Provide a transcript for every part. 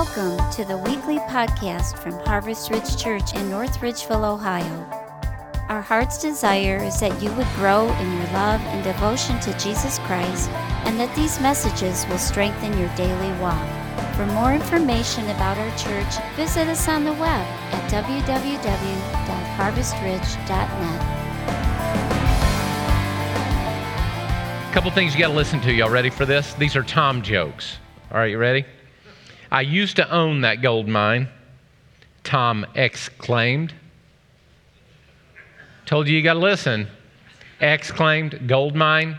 Welcome to the weekly podcast from Harvest Ridge Church in North Ridgeville, Ohio. Our heart's desire is that you would grow in your love and devotion to Jesus Christ and that these messages will strengthen your daily walk. For more information about our church, visit us on the web at www.harvestridge.net. A couple things you got to listen to. Y'all ready for this? These are Tom jokes. All right, you ready? I used to own that gold mine, Tom exclaimed. Told you you got to listen. Exclaimed, gold mine.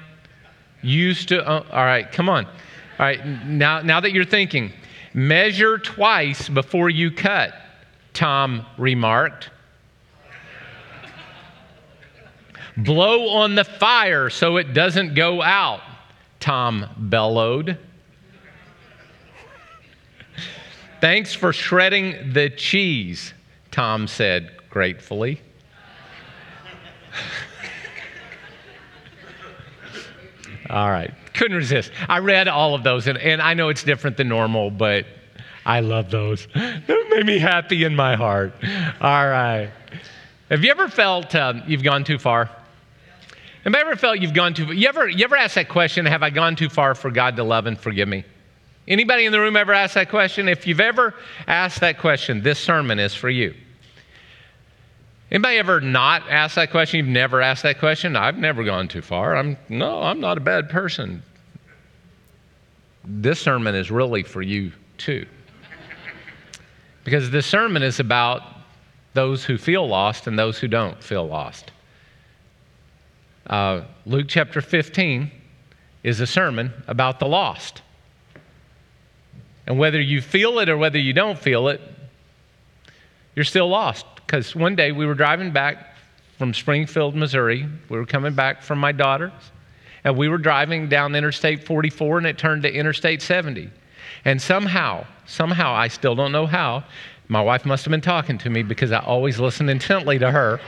Used to. All right, come on. All right, now, now that you're thinking, measure twice before you cut, Tom remarked. Blow on the fire so it doesn't go out, Tom bellowed. Thanks for shredding the cheese, Tom said gratefully. all right, couldn't resist. I read all of those, and, and I know it's different than normal, but I love those. That made me happy in my heart. All right. Have you ever felt um, you've gone too far? Have you ever felt you've gone too far? You ever, you ever ask that question, have I gone too far for God to love and forgive me? Anybody in the room ever asked that question? If you've ever asked that question, this sermon is for you. Anybody ever not asked that question? You've never asked that question? I've never gone too far. I'm no, I'm not a bad person. This sermon is really for you too. Because this sermon is about those who feel lost and those who don't feel lost. Uh, Luke chapter 15 is a sermon about the lost. And whether you feel it or whether you don't feel it, you're still lost. Because one day we were driving back from Springfield, Missouri. We were coming back from my daughter's. And we were driving down Interstate 44 and it turned to Interstate 70. And somehow, somehow, I still don't know how, my wife must have been talking to me because I always listen intently to her.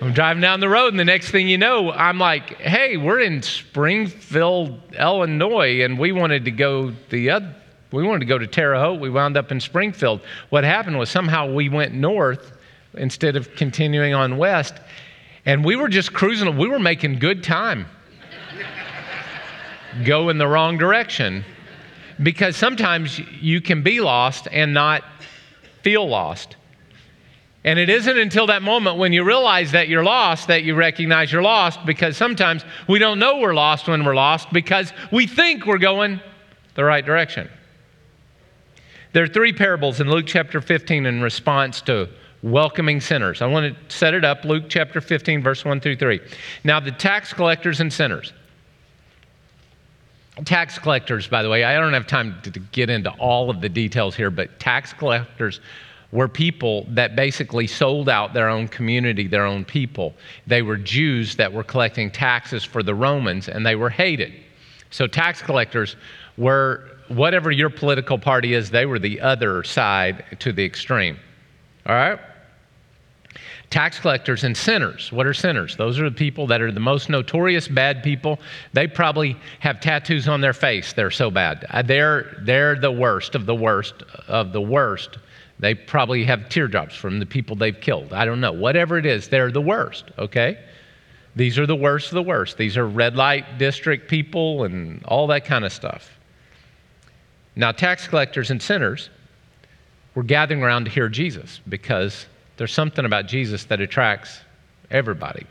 I'm driving down the road, and the next thing you know, I'm like, hey, we're in Springfield, Illinois, and we wanted to go the other. We wanted to go to Terre Haute. We wound up in Springfield. What happened was somehow we went north instead of continuing on west, and we were just cruising. We were making good time. go in the wrong direction, because sometimes you can be lost and not feel lost. And it isn't until that moment when you realize that you're lost that you recognize you're lost because sometimes we don't know we're lost when we're lost because we think we're going the right direction. There are three parables in Luke chapter 15 in response to welcoming sinners. I want to set it up Luke chapter 15, verse 1 through 3. Now, the tax collectors and sinners. Tax collectors, by the way, I don't have time to get into all of the details here, but tax collectors were people that basically sold out their own community, their own people. They were Jews that were collecting taxes for the Romans, and they were hated. So, tax collectors were whatever your political party is, they were the other side to the extreme. All right? Tax collectors and sinners. What are sinners? Those are the people that are the most notorious bad people. They probably have tattoos on their face. They're so bad. Uh, they're, they're the worst of the worst of the worst they probably have teardrops from the people they've killed. I don't know. Whatever it is, they're the worst, okay? These are the worst of the worst. These are red light district people and all that kind of stuff. Now, tax collectors and sinners were gathering around to hear Jesus because there's something about Jesus that attracts everybody.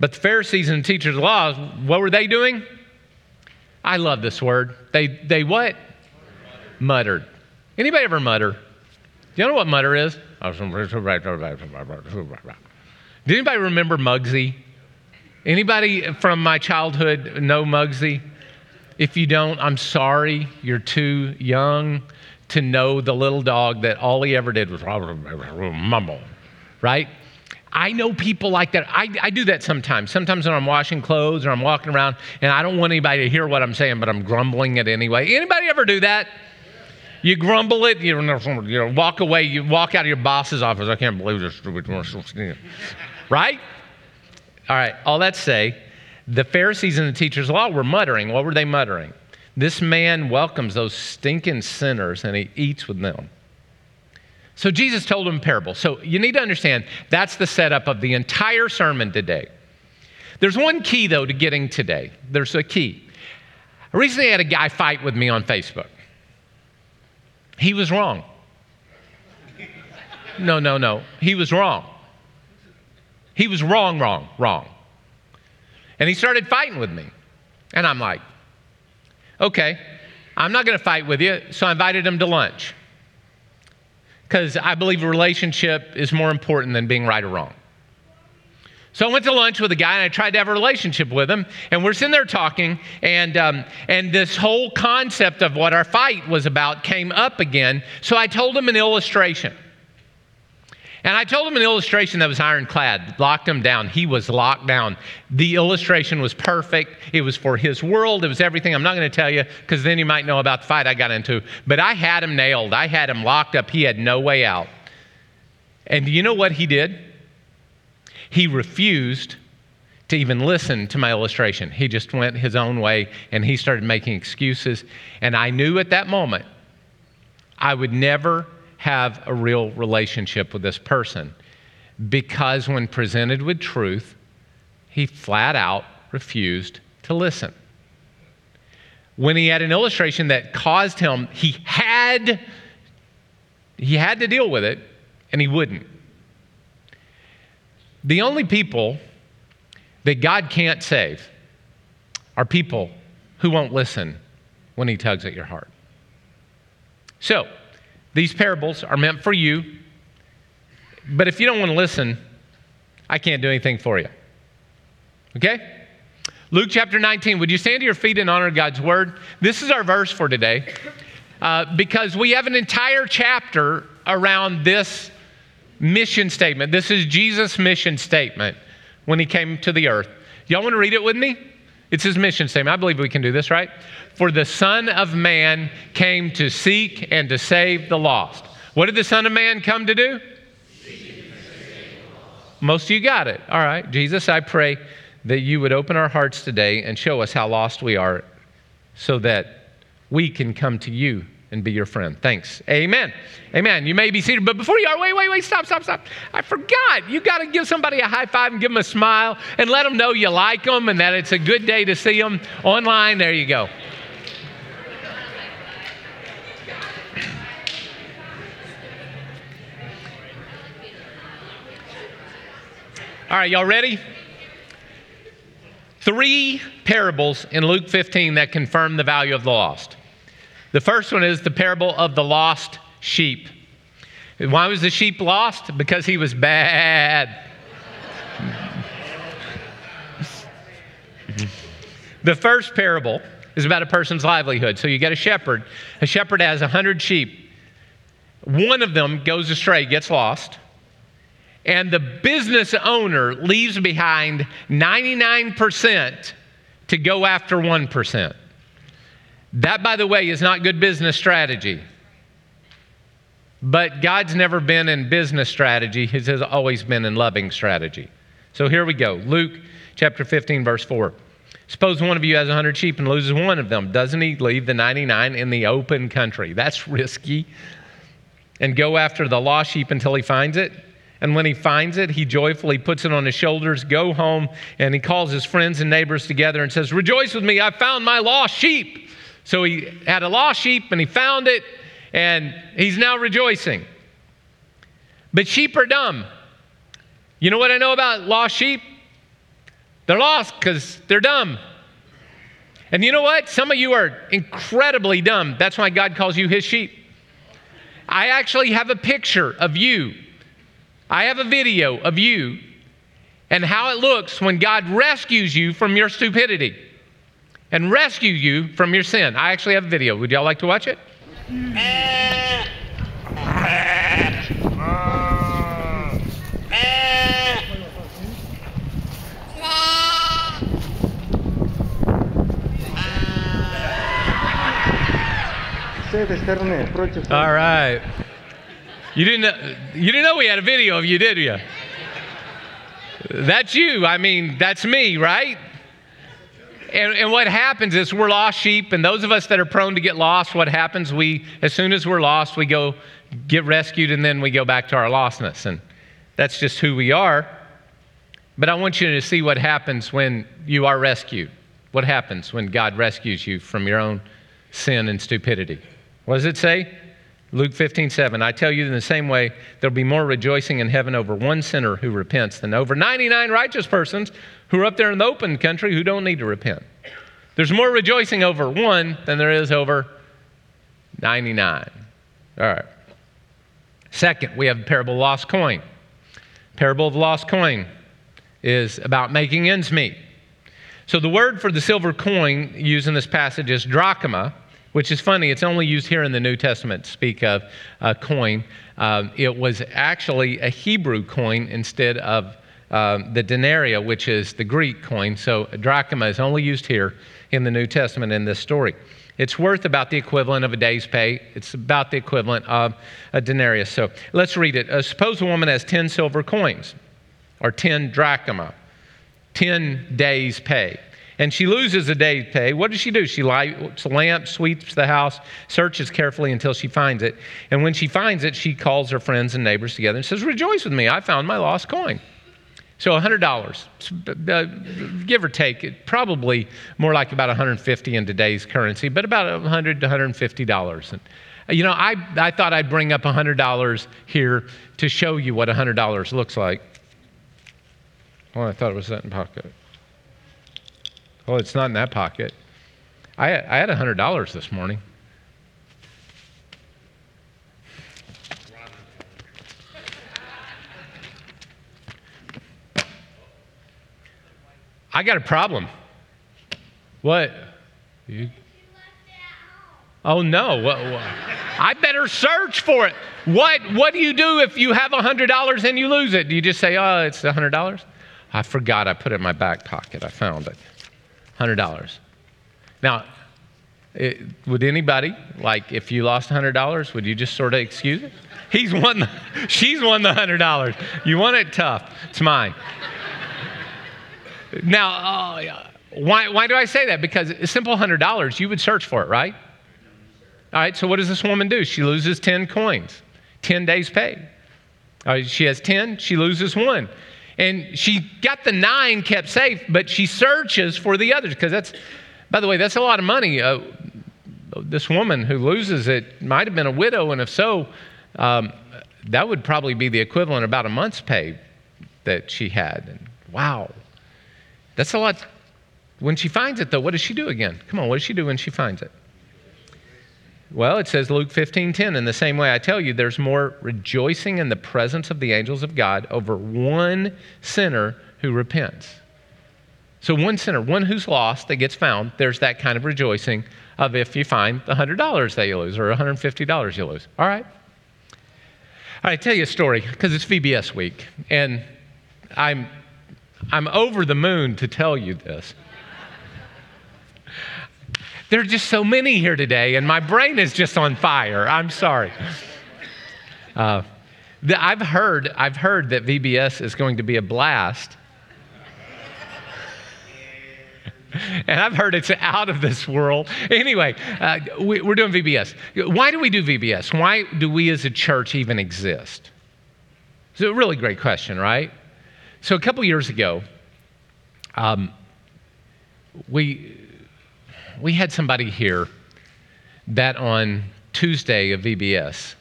But the Pharisees and the teachers of law, what were they doing? I love this word. They, they what? Muttered. Anybody ever mutter? Do you know what mutter is? Did anybody remember Mugsy? Anybody from my childhood know Mugsy? If you don't, I'm sorry. You're too young to know the little dog that all he ever did was mumble, right? I know people like that. I, I do that sometimes. Sometimes when I'm washing clothes or I'm walking around and I don't want anybody to hear what I'm saying, but I'm grumbling it anyway. Anybody ever do that? You grumble it, you know, walk away, you walk out of your boss's office. I can't believe this stupid. Right? All right, all that say, the Pharisees and the teachers of law were muttering. What were they muttering? This man welcomes those stinking sinners and he eats with them. So Jesus told him a parable. So you need to understand that's the setup of the entire sermon today. There's one key, though, to getting today. There's a key. I recently had a guy fight with me on Facebook. He was wrong. No, no, no. He was wrong. He was wrong, wrong, wrong. And he started fighting with me. And I'm like, okay, I'm not going to fight with you. So I invited him to lunch. Because I believe a relationship is more important than being right or wrong. So I went to lunch with a guy and I tried to have a relationship with him. And we're sitting there talking, and, um, and this whole concept of what our fight was about came up again. So I told him an illustration. And I told him an illustration that was ironclad, locked him down. He was locked down. The illustration was perfect. It was for his world. It was everything. I'm not going to tell you because then you might know about the fight I got into. But I had him nailed. I had him locked up. He had no way out. And do you know what he did? He refused to even listen to my illustration. He just went his own way and he started making excuses. And I knew at that moment I would never have a real relationship with this person because when presented with truth, he flat out refused to listen. When he had an illustration that caused him, he had he had to deal with it and he wouldn't. The only people that God can't save are people who won't listen when he tugs at your heart. So, these parables are meant for you, but if you don't want to listen, I can't do anything for you. Okay? Luke chapter 19. Would you stand to your feet and honor God's word? This is our verse for today uh, because we have an entire chapter around this mission statement. This is Jesus' mission statement when he came to the earth. Y'all want to read it with me? It's his mission statement. I believe we can do this, right? For the Son of Man came to seek and to save the lost. What did the Son of Man come to do? Most of you got it. All right. Jesus, I pray that you would open our hearts today and show us how lost we are so that we can come to you and be your friend. Thanks. Amen. Amen. You may be seated, but before you are, wait, wait, wait, stop, stop, stop. I forgot. You got to give somebody a high five and give them a smile and let them know you like them and that it's a good day to see them online. There you go. All right, y'all ready? Three parables in Luke 15 that confirm the value of the lost. The first one is the parable of the lost sheep. Why was the sheep lost? Because he was bad. the first parable is about a person's livelihood. So you get a shepherd. A shepherd has 100 sheep. One of them goes astray, gets lost. And the business owner leaves behind 99% to go after 1%. That, by the way, is not good business strategy. But God's never been in business strategy, He has always been in loving strategy. So here we go Luke chapter 15, verse 4. Suppose one of you has 100 sheep and loses one of them. Doesn't he leave the 99 in the open country? That's risky. And go after the lost sheep until he finds it? And when he finds it, he joyfully puts it on his shoulders, go home, and he calls his friends and neighbors together and says, Rejoice with me, I found my lost sheep. So he had a lost sheep and he found it and he's now rejoicing. But sheep are dumb. You know what I know about lost sheep? They're lost because they're dumb. And you know what? Some of you are incredibly dumb. That's why God calls you his sheep. I actually have a picture of you. I have a video of you and how it looks when God rescues you from your stupidity and rescue you from your sin. I actually have a video. Would y'all like to watch it? All right. You didn't know, you didn't know we had a video of you, did you? That's you. I mean, that's me, right? And, and what happens is we're lost sheep, and those of us that are prone to get lost, what happens? We, as soon as we're lost, we go get rescued, and then we go back to our lostness. And that's just who we are. But I want you to see what happens when you are rescued. What happens when God rescues you from your own sin and stupidity? What does it say? Luke 15, 7. I tell you, in the same way, there'll be more rejoicing in heaven over one sinner who repents than over 99 righteous persons who are up there in the open country who don't need to repent. There's more rejoicing over one than there is over 99. All right. Second, we have the parable of lost coin. Parable of lost coin is about making ends meet. So the word for the silver coin used in this passage is drachma, which is funny. It's only used here in the New Testament to speak of a coin. Um, it was actually a Hebrew coin instead of um, the denarii, which is the Greek coin. So drachma is only used here in the New Testament in this story. It's worth about the equivalent of a day's pay. It's about the equivalent of a denarius. So let's read it. Uh, suppose a woman has 10 silver coins or 10 drachma, 10 days' pay. And she loses a day's pay. What does she do? She lights a lamp, sweeps the house, searches carefully until she finds it. And when she finds it, she calls her friends and neighbors together and says, Rejoice with me, I found my lost coin. So $100, uh, give or take, probably more like about 150 in today's currency, but about 100 to 150 dollars. And you know, I, I thought I'd bring up $100 here to show you what $100 looks like. Oh, I thought it was that in pocket. Oh, it's not in that pocket. I, I had $100 this morning. I got a problem. What? You? Oh no! What, what? I better search for it. What? What do you do if you have hundred dollars and you lose it? Do you just say, "Oh, it's hundred dollars"? I forgot. I put it in my back pocket. I found it. Hundred dollars. Now, it, would anybody like if you lost hundred dollars? Would you just sort of excuse it? He's won. The, she's won the hundred dollars. You want it tough. It's mine. Now, uh, why, why do I say that? Because a simple $100, you would search for it, right? All right, so what does this woman do? She loses 10 coins, 10 days' pay. she has 10, she loses one. And she got the nine kept safe, but she searches for the others because that's, by the way, that's a lot of money. Uh, this woman who loses it might have been a widow, and if so, um, that would probably be the equivalent of about a month's pay that she had. And wow, that's a lot. When she finds it, though, what does she do again? Come on, what does she do when she finds it? Well, it says Luke 15 10. In the same way, I tell you, there's more rejoicing in the presence of the angels of God over one sinner who repents. So, one sinner, one who's lost that gets found, there's that kind of rejoicing of if you find the $100 that you lose or $150 you lose. All right? All right, tell you a story because it's VBS week. And I'm I'm over the moon to tell you this. There are just so many here today, and my brain is just on fire. I'm sorry. Uh, the, I've heard, I've heard that VBS is going to be a blast. and I've heard it's out of this world. Anyway, uh, we, we're doing VBS. Why do we do VBS? Why do we as a church even exist? It's a really great question, right? So a couple years ago, um, we we had somebody here that on Tuesday of VBS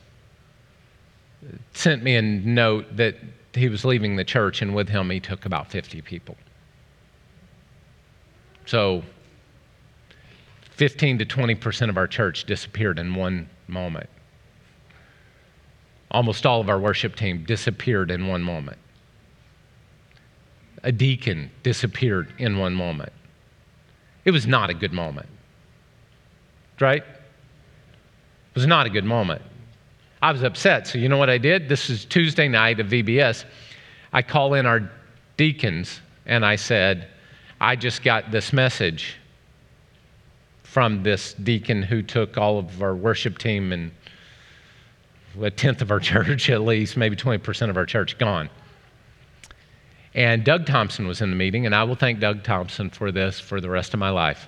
sent me a note that he was leaving the church, and with him he took about 50 people. So 15 to 20 percent of our church disappeared in one moment. Almost all of our worship team disappeared in one moment a deacon disappeared in one moment. It was not a good moment. Right? It was not a good moment. I was upset. So, you know what I did? This is Tuesday night of VBS. I call in our deacons and I said, I just got this message from this deacon who took all of our worship team and a tenth of our church at least, maybe 20% of our church gone. And Doug Thompson was in the meeting, and I will thank Doug Thompson for this for the rest of my life.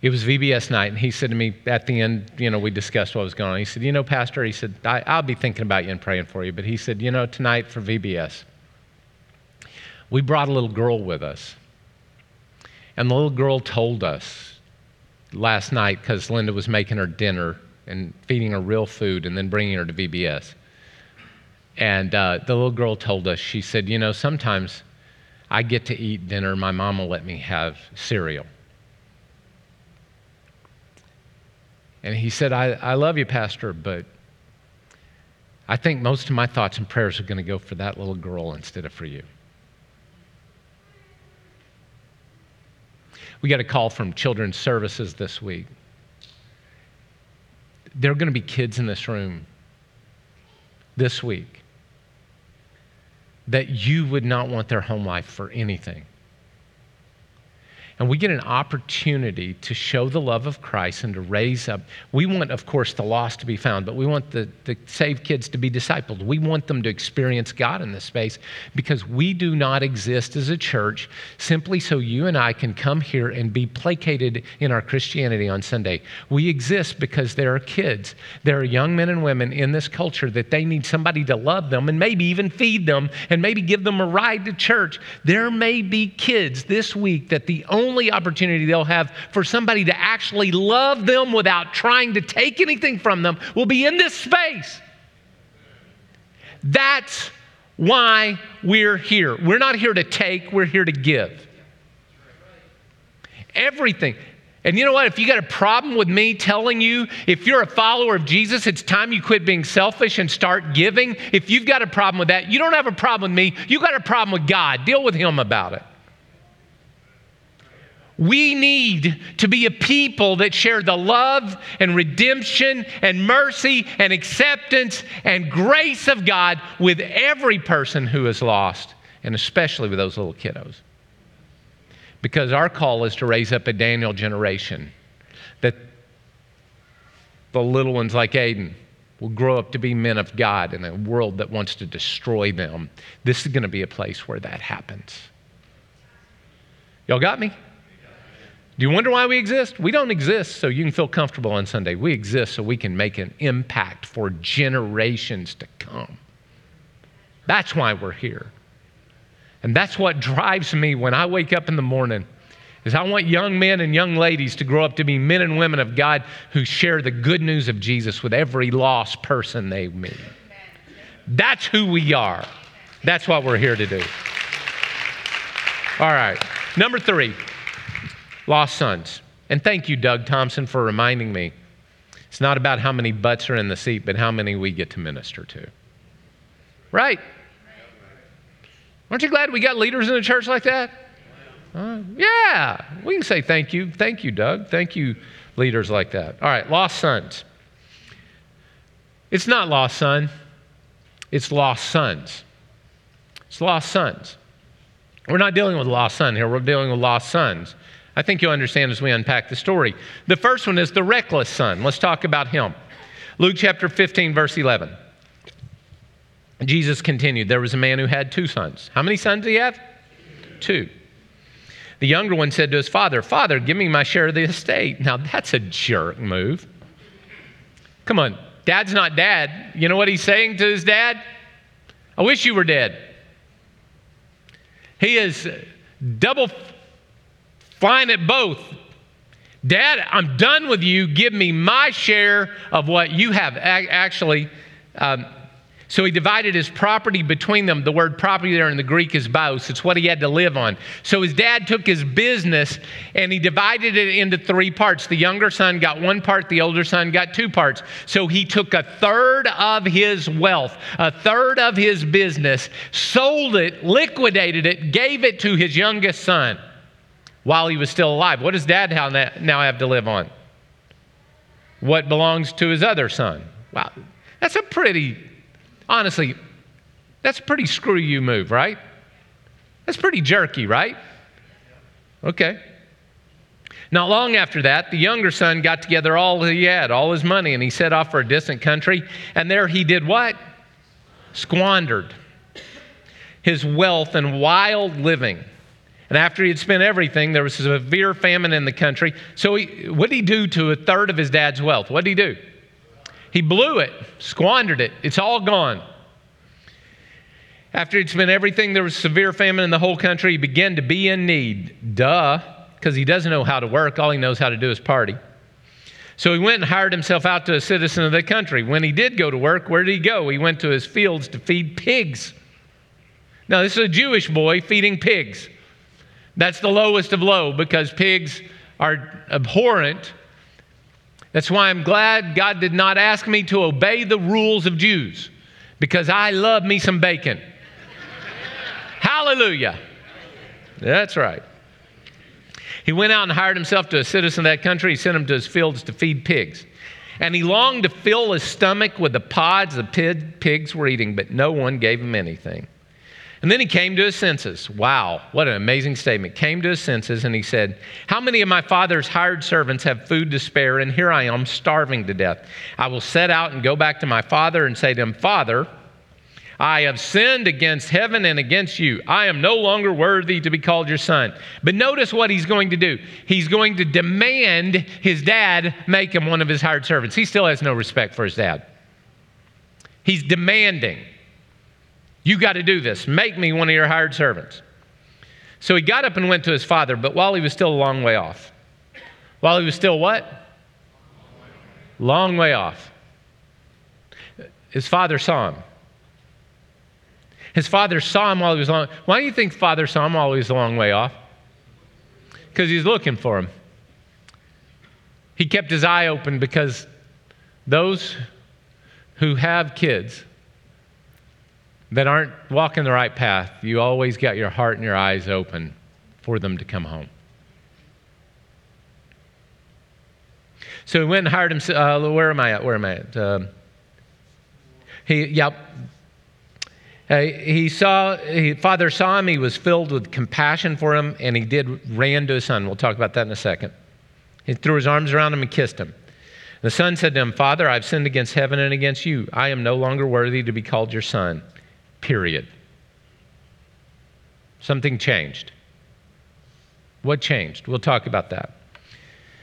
It was VBS night, and he said to me at the end, you know, we discussed what was going on. He said, You know, Pastor, he said, I, will be thinking about you and praying for you. But he said, You know, tonight for VBS, we brought a little girl with us. And the little girl told us last night, because Linda was making her dinner and feeding her real food and then bringing her to VBS. And uh, the little girl told us, she said, You know, sometimes I get to eat dinner, my mom will let me have cereal. And he said, I, I love you, Pastor, but I think most of my thoughts and prayers are going to go for that little girl instead of for you. We got a call from Children's Services this week. There are going to be kids in this room this week that you would not want their home life for anything. And we get an opportunity to show the love of Christ and to raise up. We want, of course, the lost to be found, but we want the, the saved kids to be discipled. We want them to experience God in this space because we do not exist as a church simply so you and I can come here and be placated in our Christianity on Sunday. We exist because there are kids, there are young men and women in this culture that they need somebody to love them and maybe even feed them and maybe give them a ride to church. There may be kids this week that the only only opportunity they'll have for somebody to actually love them without trying to take anything from them will be in this space. That's why we're here. We're not here to take, we're here to give. Everything. And you know what? If you got a problem with me telling you, if you're a follower of Jesus, it's time you quit being selfish and start giving. If you've got a problem with that, you don't have a problem with me. You got a problem with God. Deal with Him about it. We need to be a people that share the love and redemption and mercy and acceptance and grace of God with every person who is lost, and especially with those little kiddos. Because our call is to raise up a Daniel generation that the little ones like Aiden will grow up to be men of God in a world that wants to destroy them. This is going to be a place where that happens. Y'all got me? Do you wonder why we exist? We don't exist so you can feel comfortable on Sunday. We exist so we can make an impact for generations to come. That's why we're here. And that's what drives me when I wake up in the morning is I want young men and young ladies to grow up to be men and women of God who share the good news of Jesus with every lost person they meet. That's who we are. That's what we're here to do. All right. Number 3 lost sons. And thank you, Doug Thompson, for reminding me. It's not about how many butts are in the seat, but how many we get to minister to. Right? Aren't you glad we got leaders in the church like that? Uh, yeah, we can say thank you. Thank you, Doug. Thank you, leaders like that. All right, lost sons. It's not lost son, it's lost sons. It's lost sons. We're not dealing with lost son here, we're dealing with lost sons. I think you'll understand as we unpack the story. The first one is the reckless son. Let's talk about him. Luke chapter 15, verse 11. Jesus continued, There was a man who had two sons. How many sons did he have? Two. The younger one said to his father, Father, give me my share of the estate. Now that's a jerk move. Come on, dad's not dad. You know what he's saying to his dad? I wish you were dead. He is double Fine at both. Dad, I'm done with you. Give me my share of what you have. Actually, um, so he divided his property between them. The word property there in the Greek is bios. It's what he had to live on. So his dad took his business and he divided it into three parts. The younger son got one part, the older son got two parts. So he took a third of his wealth, a third of his business, sold it, liquidated it, gave it to his youngest son while he was still alive. What does dad now have to live on? What belongs to his other son? Wow, that's a pretty, honestly, that's a pretty screw you move, right? That's pretty jerky, right? Okay. Not long after that, the younger son got together all he had, all his money, and he set off for a distant country. And there he did what? Squandered. his wealth and wild living. And after he had spent everything, there was a severe famine in the country. So, he, what did he do to a third of his dad's wealth? What did he do? He blew it, squandered it. It's all gone. After he'd spent everything, there was severe famine in the whole country. He began to be in need. Duh, because he doesn't know how to work. All he knows how to do is party. So he went and hired himself out to a citizen of the country. When he did go to work, where did he go? He went to his fields to feed pigs. Now, this is a Jewish boy feeding pigs. That's the lowest of low because pigs are abhorrent. That's why I'm glad God did not ask me to obey the rules of Jews because I love me some bacon. Hallelujah. That's right. He went out and hired himself to a citizen of that country. He sent him to his fields to feed pigs. And he longed to fill his stomach with the pods the pigs were eating, but no one gave him anything. And then he came to his senses. Wow, what an amazing statement. Came to his senses and he said, How many of my father's hired servants have food to spare? And here I am starving to death. I will set out and go back to my father and say to him, Father, I have sinned against heaven and against you. I am no longer worthy to be called your son. But notice what he's going to do. He's going to demand his dad make him one of his hired servants. He still has no respect for his dad. He's demanding. You got to do this. Make me one of your hired servants. So he got up and went to his father, but while he was still a long way off. While he was still what? Long way off. His father saw him. His father saw him while he was long. Why do you think father saw him while he was a long way off? Because he's looking for him. He kept his eye open because those who have kids that aren't walking the right path, you always got your heart and your eyes open for them to come home. So he went and hired him. Uh, where am I at? Where am I at? Uh, he, yep. Uh, he saw, he, father saw him. He was filled with compassion for him, and he did ran to his son. We'll talk about that in a second. He threw his arms around him and kissed him. The son said to him, Father, I've sinned against heaven and against you. I am no longer worthy to be called your son period. Something changed. What changed? We'll talk about that.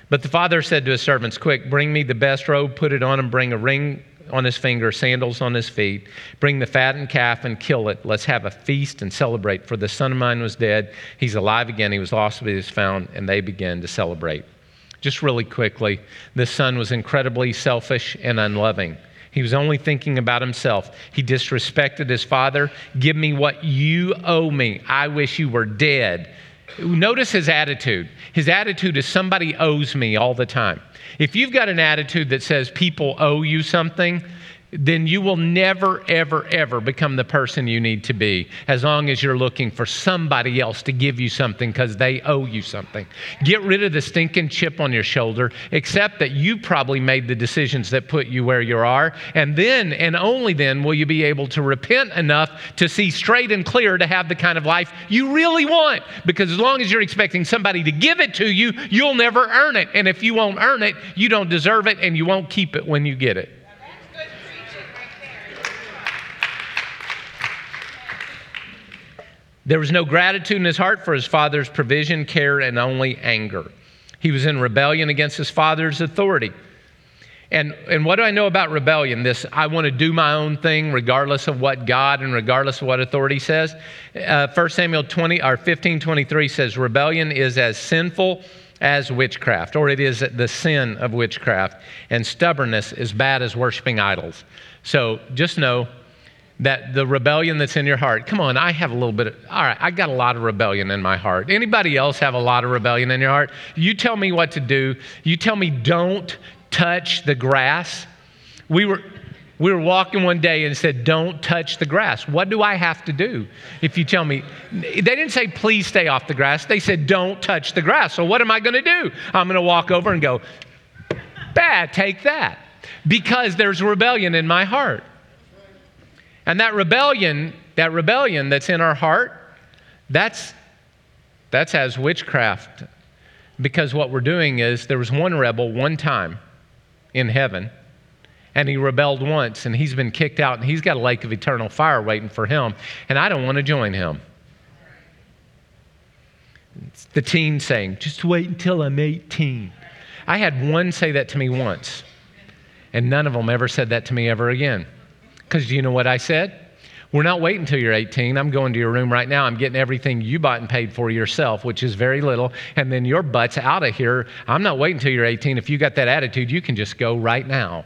But the father said to his servants, Quick, bring me the best robe, put it on him, bring a ring on his finger, sandals on his feet. Bring the fattened calf and kill it. Let's have a feast and celebrate. For the son of mine was dead. He's alive again. He was lost, but he was found. And they began to celebrate. Just really quickly, this son was incredibly selfish and unloving. He was only thinking about himself. He disrespected his father. Give me what you owe me. I wish you were dead. Notice his attitude. His attitude is somebody owes me all the time. If you've got an attitude that says people owe you something, then you will never, ever, ever become the person you need to be as long as you're looking for somebody else to give you something because they owe you something. Get rid of the stinking chip on your shoulder, accept that you probably made the decisions that put you where you are, and then and only then will you be able to repent enough to see straight and clear to have the kind of life you really want. Because as long as you're expecting somebody to give it to you, you'll never earn it. And if you won't earn it, you don't deserve it and you won't keep it when you get it. There was no gratitude in his heart for his father's provision, care, and only anger. He was in rebellion against his father's authority. And, and what do I know about rebellion? This I want to do my own thing regardless of what God and regardless of what authority says. Uh, 1 Samuel 20 or 15 23 says, Rebellion is as sinful as witchcraft, or it is the sin of witchcraft, and stubbornness is bad as worshiping idols. So just know that the rebellion that's in your heart come on i have a little bit of all right i got a lot of rebellion in my heart. Anybody else have a lot of rebellion in your heart? You tell me what to do. You tell me don't touch the grass. We were we were walking one day and said don't touch the grass. What do i have to do? If you tell me they didn't say please stay off the grass. They said don't touch the grass. So what am i going to do? I'm going to walk over and go bad take that. Because there's rebellion in my heart and that rebellion, that rebellion that's in our heart, that's that's as witchcraft. Because what we're doing is there was one rebel one time in heaven, and he rebelled once, and he's been kicked out, and he's got a lake of eternal fire waiting for him, and I don't want to join him. It's the teen saying, just wait until I'm 18. I had one say that to me once, and none of them ever said that to me ever again. Because you know what I said? We're not waiting until you're 18. I'm going to your room right now. I'm getting everything you bought and paid for yourself, which is very little. And then your butt's out of here. I'm not waiting until you're 18. If you got that attitude, you can just go right now.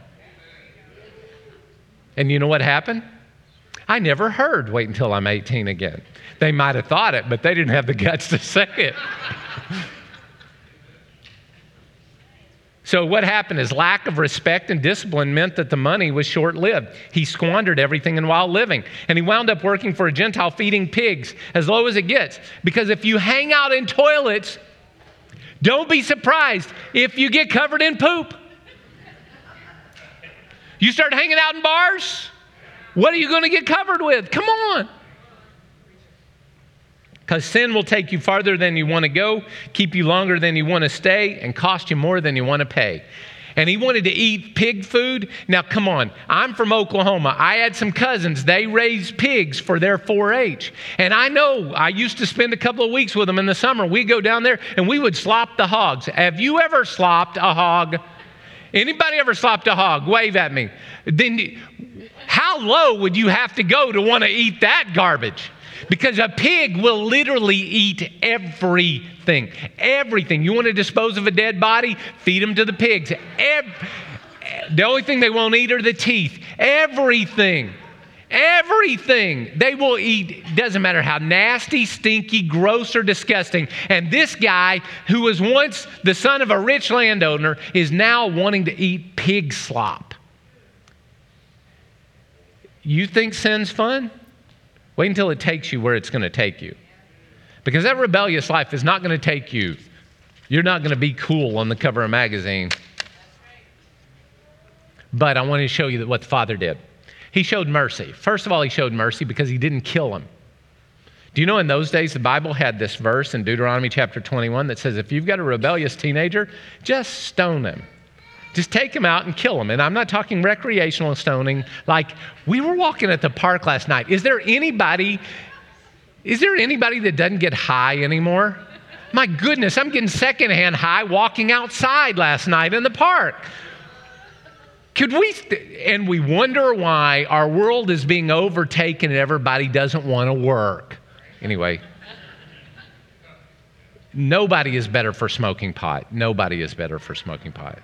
And you know what happened? I never heard wait until I'm 18 again. They might have thought it, but they didn't have the guts to say it. So, what happened is lack of respect and discipline meant that the money was short lived. He squandered everything in wild living. And he wound up working for a Gentile feeding pigs as low as it gets. Because if you hang out in toilets, don't be surprised if you get covered in poop. You start hanging out in bars, what are you going to get covered with? Come on. Because sin will take you farther than you want to go, keep you longer than you want to stay, and cost you more than you want to pay. And he wanted to eat pig food. Now, come on. I'm from Oklahoma. I had some cousins. They raised pigs for their 4 H. And I know I used to spend a couple of weeks with them in the summer. We'd go down there and we would slop the hogs. Have you ever slopped a hog? Anybody ever slopped a hog? Wave at me. Then, how low would you have to go to want to eat that garbage? Because a pig will literally eat everything. Everything. You want to dispose of a dead body? Feed them to the pigs. Every, the only thing they won't eat are the teeth. Everything. Everything they will eat, doesn't matter how nasty, stinky, gross, or disgusting. And this guy, who was once the son of a rich landowner, is now wanting to eat pig slop. You think sin's fun? Wait until it takes you where it's going to take you. Because that rebellious life is not going to take you. You're not going to be cool on the cover of a magazine. But I want to show you that what the Father did. He showed mercy. First of all, he showed mercy because he didn't kill him. Do you know in those days the Bible had this verse in Deuteronomy chapter 21 that says if you've got a rebellious teenager, just stone them. Just take them out and kill them. And I'm not talking recreational stoning. Like we were walking at the park last night. Is there anybody is there anybody that doesn't get high anymore? My goodness, I'm getting secondhand high walking outside last night in the park. Could we, and we wonder why our world is being overtaken and everybody doesn't want to work. Anyway, nobody is better for smoking pot. Nobody is better for smoking pot.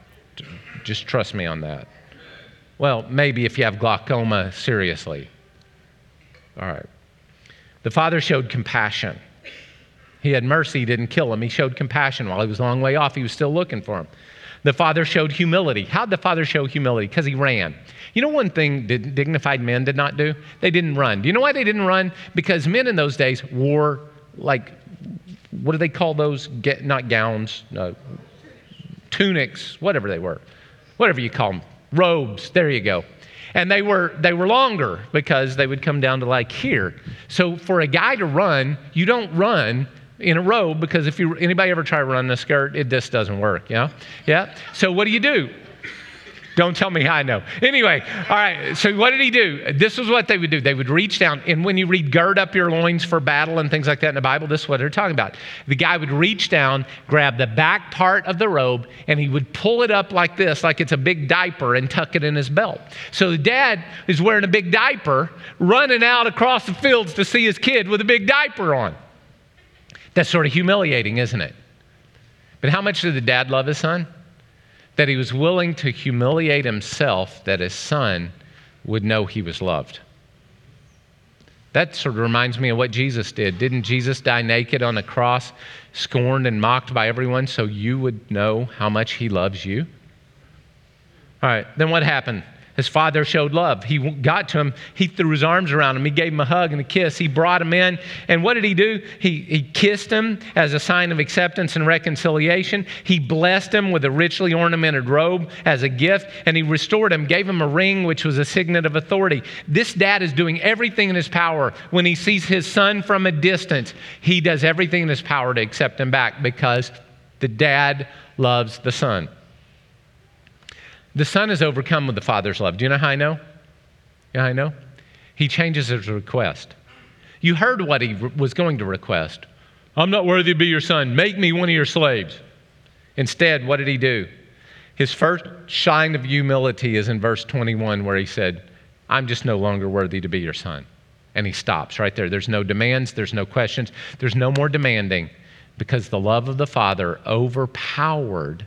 Just trust me on that. Well, maybe if you have glaucoma, seriously. All right. The father showed compassion. He had mercy, he didn't kill him. He showed compassion while he was a long way off. He was still looking for him. The father showed humility. How'd the father show humility? Because he ran. You know one thing dignified men did not do? They didn't run. Do you know why they didn't run? Because men in those days wore, like, what do they call those? Get, not gowns, uh, tunics, whatever they were, whatever you call them, robes. There you go. And they were they were longer because they would come down to like here. So for a guy to run, you don't run in a robe because if you anybody ever try to run in a skirt, it just doesn't work. Yeah, yeah. So what do you do? Don't tell me how I know. Anyway, all right. So what did he do? This is what they would do. They would reach down, and when you read "gird up your loins for battle" and things like that in the Bible, this is what they're talking about. The guy would reach down, grab the back part of the robe, and he would pull it up like this, like it's a big diaper, and tuck it in his belt. So the dad is wearing a big diaper, running out across the fields to see his kid with a big diaper on. That's sort of humiliating, isn't it? But how much did the dad love his son? That he was willing to humiliate himself that his son would know he was loved. That sort of reminds me of what Jesus did. Didn't Jesus die naked on a cross, scorned and mocked by everyone, so you would know how much he loves you? All right, then what happened? His father showed love. He got to him. He threw his arms around him. He gave him a hug and a kiss. He brought him in. And what did he do? He, he kissed him as a sign of acceptance and reconciliation. He blessed him with a richly ornamented robe as a gift. And he restored him, gave him a ring, which was a signet of authority. This dad is doing everything in his power. When he sees his son from a distance, he does everything in his power to accept him back because the dad loves the son. The Son is overcome with the Father's love. Do you know how I know? Yeah, I know. He changes his request. You heard what he was going to request. I'm not worthy to be your son. Make me one of your slaves. Instead, what did he do? His first sign of humility is in verse 21, where he said, I'm just no longer worthy to be your son. And he stops right there. There's no demands, there's no questions, there's no more demanding because the love of the Father overpowered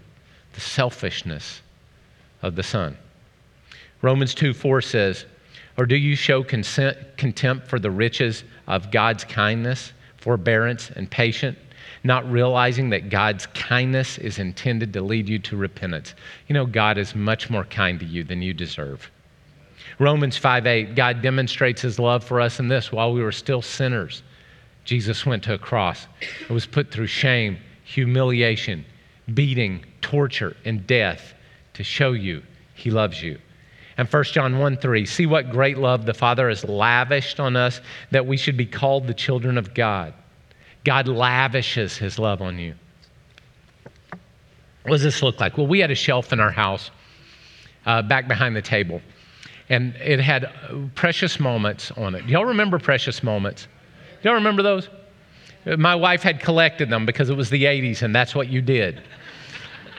the selfishness of the Son. Romans 2 4 says, Or do you show consent, contempt for the riches of God's kindness, forbearance, and patience, not realizing that God's kindness is intended to lead you to repentance? You know, God is much more kind to you than you deserve. Romans 5 8, God demonstrates his love for us in this while we were still sinners. Jesus went to a cross and was put through shame, humiliation, beating, torture, and death to show you he loves you. And 1 John 1 3, see what great love the Father has lavished on us that we should be called the children of God. God lavishes his love on you. What does this look like? Well, we had a shelf in our house uh, back behind the table and it had precious moments on it. Do y'all remember precious moments? Do y'all remember those? My wife had collected them because it was the 80s and that's what you did.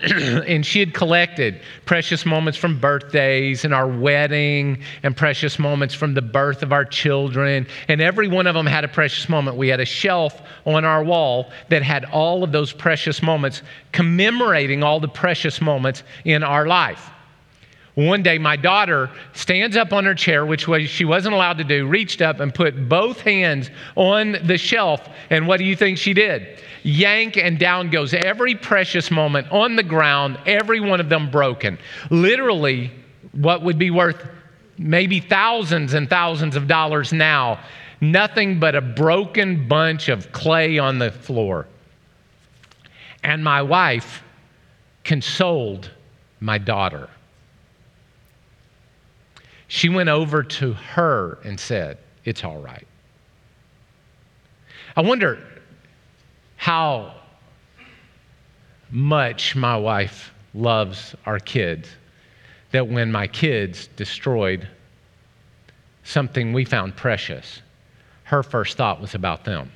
and she had collected precious moments from birthdays and our wedding and precious moments from the birth of our children. And every one of them had a precious moment. We had a shelf on our wall that had all of those precious moments commemorating all the precious moments in our life. One day, my daughter stands up on her chair, which was, she wasn't allowed to do, reached up and put both hands on the shelf. And what do you think she did? Yank, and down goes every precious moment on the ground, every one of them broken. Literally, what would be worth maybe thousands and thousands of dollars now, nothing but a broken bunch of clay on the floor. And my wife consoled my daughter she went over to her and said, It's all right. I wonder how much my wife loves our kids that when my kids destroyed something we found precious, her first thought was about them.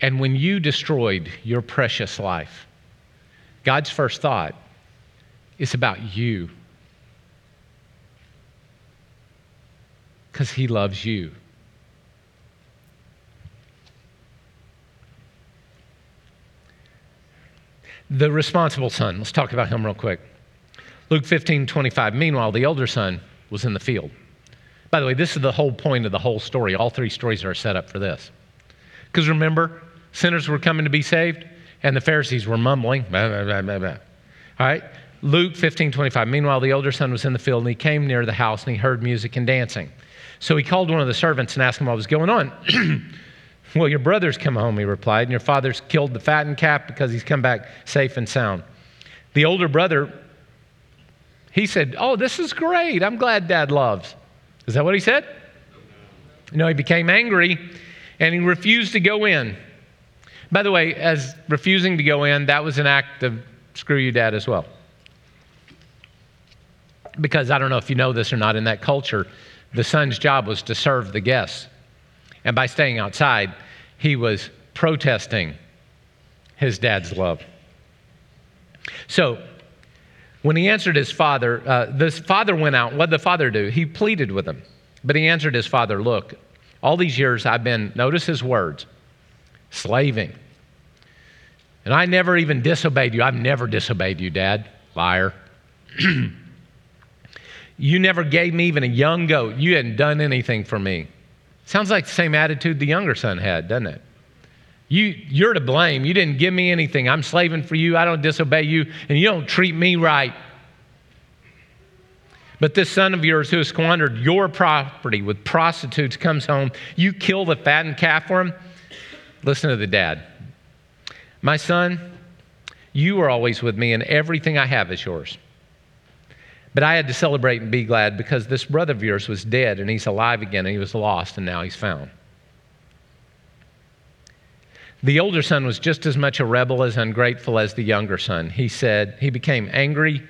And when you destroyed your precious life, God's first thought is about you because he loves you. The responsible son, let's talk about him real quick. Luke 15, 25. Meanwhile, the older son was in the field. By the way, this is the whole point of the whole story. All three stories are set up for this. Because remember, sinners were coming to be saved, and the Pharisees were mumbling. Blah, blah, blah, All right? Luke 15, 25. Meanwhile, the older son was in the field, and he came near the house, and he heard music and dancing. So he called one of the servants and asked him what was going on. well, your brother's come home, he replied, and your father's killed the fattened calf because he's come back safe and sound. The older brother, he said, Oh, this is great. I'm glad dad loves. Is that what he said? No, he became angry and he refused to go in. By the way, as refusing to go in, that was an act of screw you, dad, as well. Because I don't know if you know this or not, in that culture, the son's job was to serve the guests. And by staying outside, he was protesting his dad's love. So, when he answered his father, uh, the father went out. What did the father do? He pleaded with him. But he answered his father, Look, all these years I've been, notice his words, slaving. And I never even disobeyed you. I've never disobeyed you, Dad. Liar. You never gave me even a young goat. You hadn't done anything for me. Sounds like the same attitude the younger son had, doesn't it? You, you're to blame. You didn't give me anything. I'm slaving for you. I don't disobey you, and you don't treat me right. But this son of yours who has squandered your property with prostitutes comes home. You kill the fattened calf for him. Listen to the dad. My son, you are always with me, and everything I have is yours. But I had to celebrate and be glad because this brother of yours was dead and he's alive again and he was lost and now he's found. The older son was just as much a rebel as ungrateful as the younger son. He said, He became angry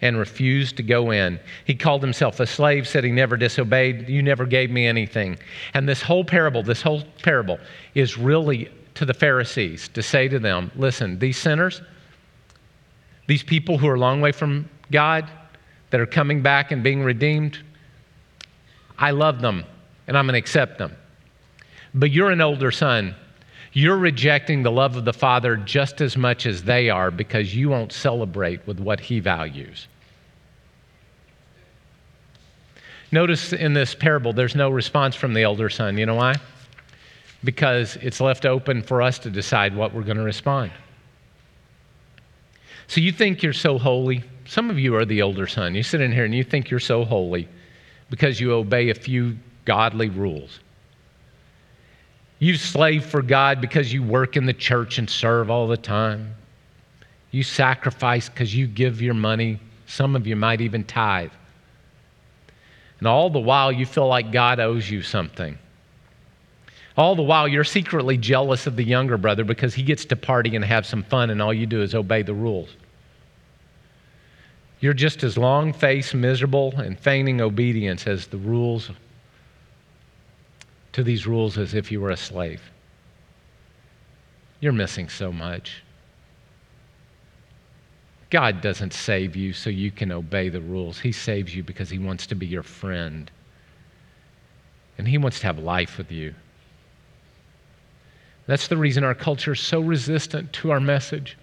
and refused to go in. He called himself a slave, said he never disobeyed. You never gave me anything. And this whole parable, this whole parable is really to the Pharisees to say to them, listen, these sinners, these people who are a long way from God, that are coming back and being redeemed, I love them and I'm going to accept them. But you're an older son. You're rejecting the love of the Father just as much as they are because you won't celebrate with what He values. Notice in this parable, there's no response from the elder son. You know why? Because it's left open for us to decide what we're going to respond. So you think you're so holy. Some of you are the older son. You sit in here and you think you're so holy because you obey a few godly rules. You slave for God because you work in the church and serve all the time. You sacrifice because you give your money. Some of you might even tithe. And all the while, you feel like God owes you something. All the while, you're secretly jealous of the younger brother because he gets to party and have some fun, and all you do is obey the rules. You're just as long faced, miserable, and feigning obedience as the rules to these rules as if you were a slave. You're missing so much. God doesn't save you so you can obey the rules. He saves you because He wants to be your friend. And He wants to have life with you. That's the reason our culture is so resistant to our message.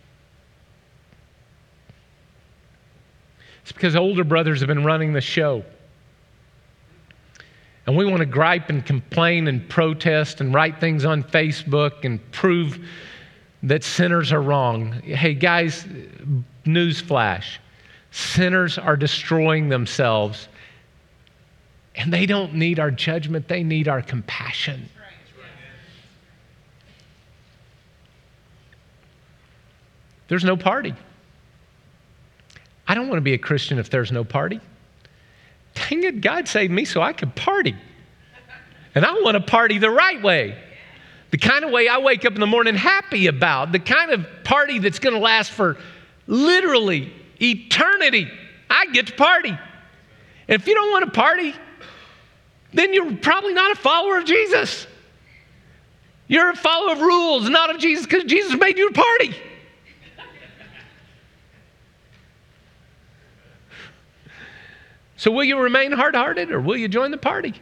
It's because older brothers have been running the show. And we want to gripe and complain and protest and write things on Facebook and prove that sinners are wrong. Hey, guys, newsflash sinners are destroying themselves. And they don't need our judgment, they need our compassion. There's no party. I don't want to be a Christian if there's no party. Dang it, God saved me so I could party. And I want to party the right way. The kind of way I wake up in the morning happy about, the kind of party that's going to last for literally eternity. I get to party. And if you don't want to party, then you're probably not a follower of Jesus. You're a follower of rules, not of Jesus, because Jesus made you a party. So, will you remain hard hearted or will you join the party?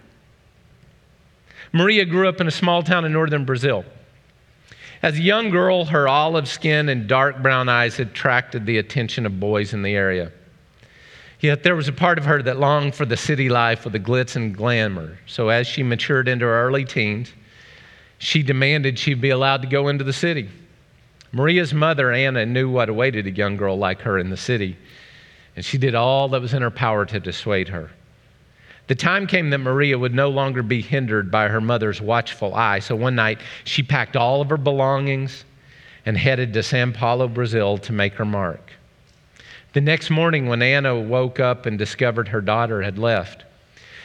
Maria grew up in a small town in northern Brazil. As a young girl, her olive skin and dark brown eyes attracted the attention of boys in the area. Yet there was a part of her that longed for the city life with the glitz and glamour. So as she matured into her early teens, she demanded she be allowed to go into the city. Maria's mother, Anna, knew what awaited a young girl like her in the city and she did all that was in her power to dissuade her. The time came that Maria would no longer be hindered by her mother's watchful eye, so one night she packed all of her belongings and headed to Sao Paulo, Brazil to make her mark. The next morning, when Anna woke up and discovered her daughter had left,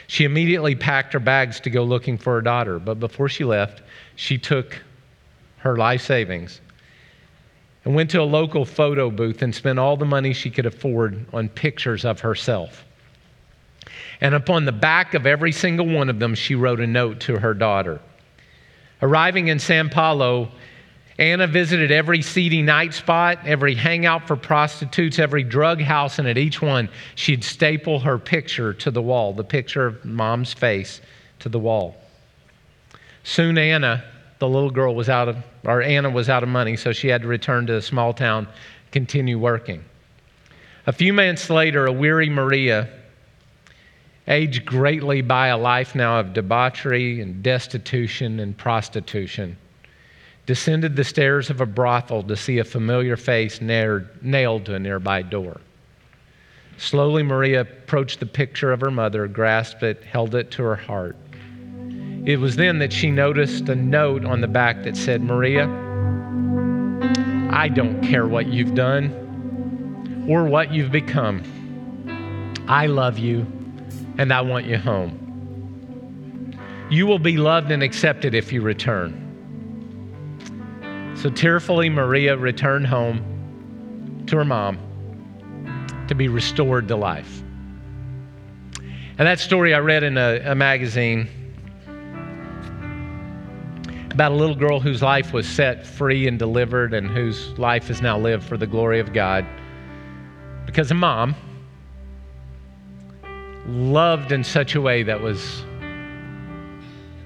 she immediately packed her bags to go looking for her daughter. But before she left, she took her life savings and went to a local photo booth and spent all the money she could afford on pictures of herself. And upon the back of every single one of them, she wrote a note to her daughter. Arriving in Sao Paulo, Anna visited every seedy night spot, every hangout for prostitutes, every drug house, and at each one, she'd staple her picture to the wall, the picture of mom's face to the wall. Soon, Anna the little girl was out of, or Anna was out of money, so she had to return to the small town, continue working. A few months later, a weary Maria, aged greatly by a life now of debauchery and destitution and prostitution, descended the stairs of a brothel to see a familiar face nailed to a nearby door. Slowly, Maria approached the picture of her mother, grasped it, held it to her heart. It was then that she noticed a note on the back that said, Maria, I don't care what you've done or what you've become. I love you and I want you home. You will be loved and accepted if you return. So tearfully, Maria returned home to her mom to be restored to life. And that story I read in a, a magazine about a little girl whose life was set free and delivered and whose life is now lived for the glory of God because a mom loved in such a way that was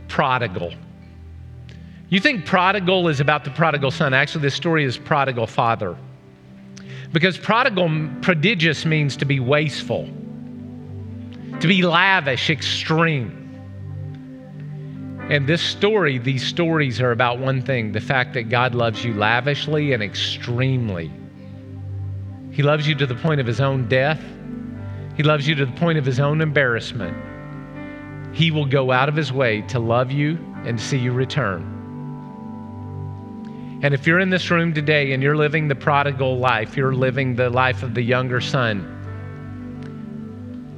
prodigal. You think prodigal is about the prodigal son. Actually, this story is prodigal father. Because prodigal, prodigious means to be wasteful, to be lavish, extreme. And this story, these stories are about one thing the fact that God loves you lavishly and extremely. He loves you to the point of his own death, He loves you to the point of his own embarrassment. He will go out of his way to love you and see you return. And if you're in this room today and you're living the prodigal life, you're living the life of the younger son,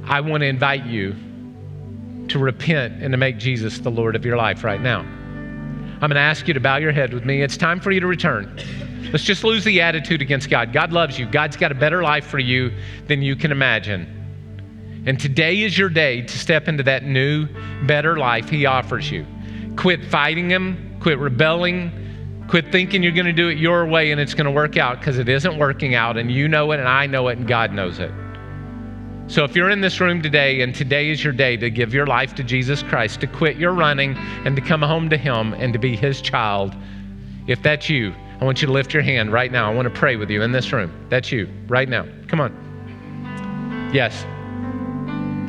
I want to invite you to repent and to make Jesus the Lord of your life right now. I'm going to ask you to bow your head with me. It's time for you to return. Let's just lose the attitude against God. God loves you. God's got a better life for you than you can imagine. And today is your day to step into that new, better life He offers you. Quit fighting Him, quit rebelling, Quit thinking you're going to do it your way and it's going to work out because it isn't working out and you know it and I know it and God knows it. So if you're in this room today and today is your day to give your life to Jesus Christ, to quit your running and to come home to Him and to be His child, if that's you, I want you to lift your hand right now. I want to pray with you in this room. That's you right now. Come on. Yes.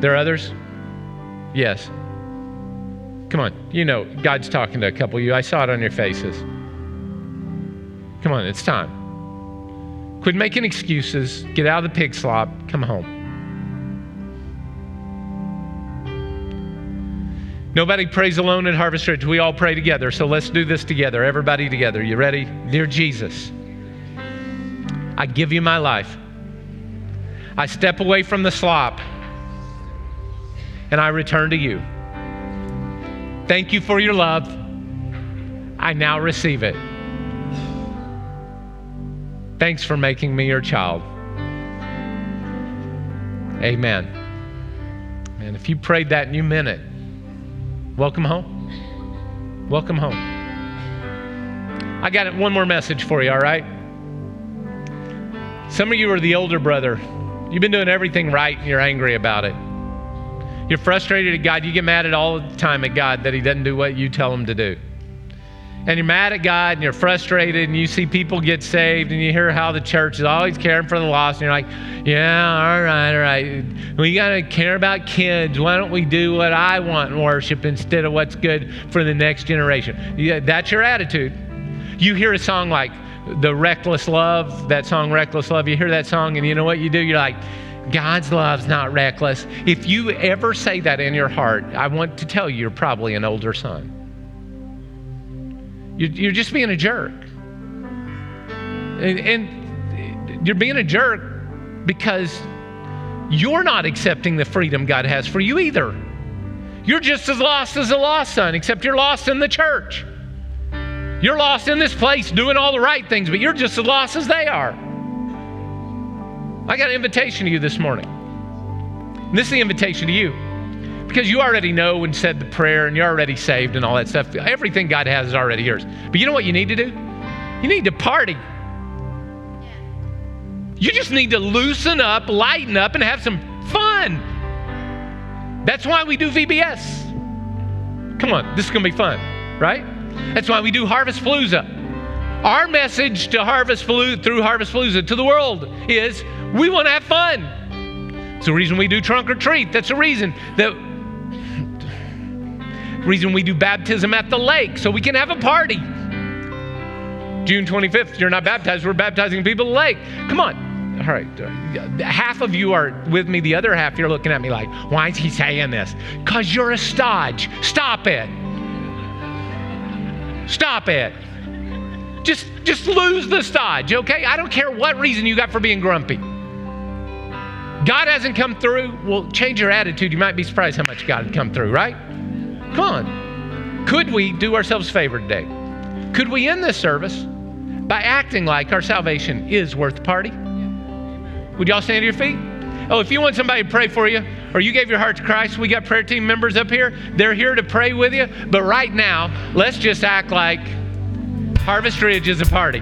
There are others? Yes. Come on. You know, God's talking to a couple of you. I saw it on your faces. Come on, it's time. Quit making excuses. Get out of the pig slop. Come home. Nobody prays alone at Harvest Ridge. We all pray together. So let's do this together. Everybody together. You ready? Dear Jesus, I give you my life. I step away from the slop and I return to you. Thank you for your love. I now receive it. Thanks for making me your child. Amen. And if you prayed that and you meant it, welcome home. Welcome home. I got one more message for you, all right? Some of you are the older brother. You've been doing everything right and you're angry about it. You're frustrated at God. You get mad at all the time at God that He doesn't do what you tell Him to do and you're mad at God and you're frustrated and you see people get saved and you hear how the church is always caring for the lost and you're like, yeah, all right, all right. We got to care about kids. Why don't we do what I want in worship instead of what's good for the next generation? Yeah, that's your attitude. You hear a song like the Reckless Love, that song Reckless Love, you hear that song and you know what you do? You're like, God's love's not reckless. If you ever say that in your heart, I want to tell you you're probably an older son. You're, just being a jerk. And, and you're being a jerk because you're not accepting the freedom God has for you either. You're just as lost as a lost son, except you're lost in the church. You're lost in this place doing all the right things, but you're just as lost as they are. I got an invitation to you this morning. this is the invitation to you because you already know and said the prayer and you're already saved and all that stuff. Everything God has is already yours. But you know what you need to do? You need to party. You just need to loosen up, lighten up, and have some fun. That's why we do VBS. Come on, this is going to be fun, right? That's why we do Harvest Palooza. Our message to Harvest Palooza, through Harvest Palooza to the world is we want to have fun. It's the reason we do trunk or treat. That's the reason that reason we do baptism at the lake, so we can have a party. June 25th, you're not baptized, we're baptizing people at the lake. Come on. All right, uh, half of you are with me, the other half you're looking at me like, why is he saying this? Because you're a stodge. Stop it. Stop it. Just, just lose the stodge, okay? I don't care what reason you got for being grumpy. God hasn't come through. Well, change your attitude. You might be surprised how much God had come through, right? Come on. Could we do ourselves a favor today? Could we end this service by acting like our salvation is worth the party. Would y'all stand to your feet? Oh, if you want somebody to pray for you, or you gave your heart to Christ, we got prayer team members up here. They're here to pray with you. But right now, let's just act like Harvest Ridge is a party.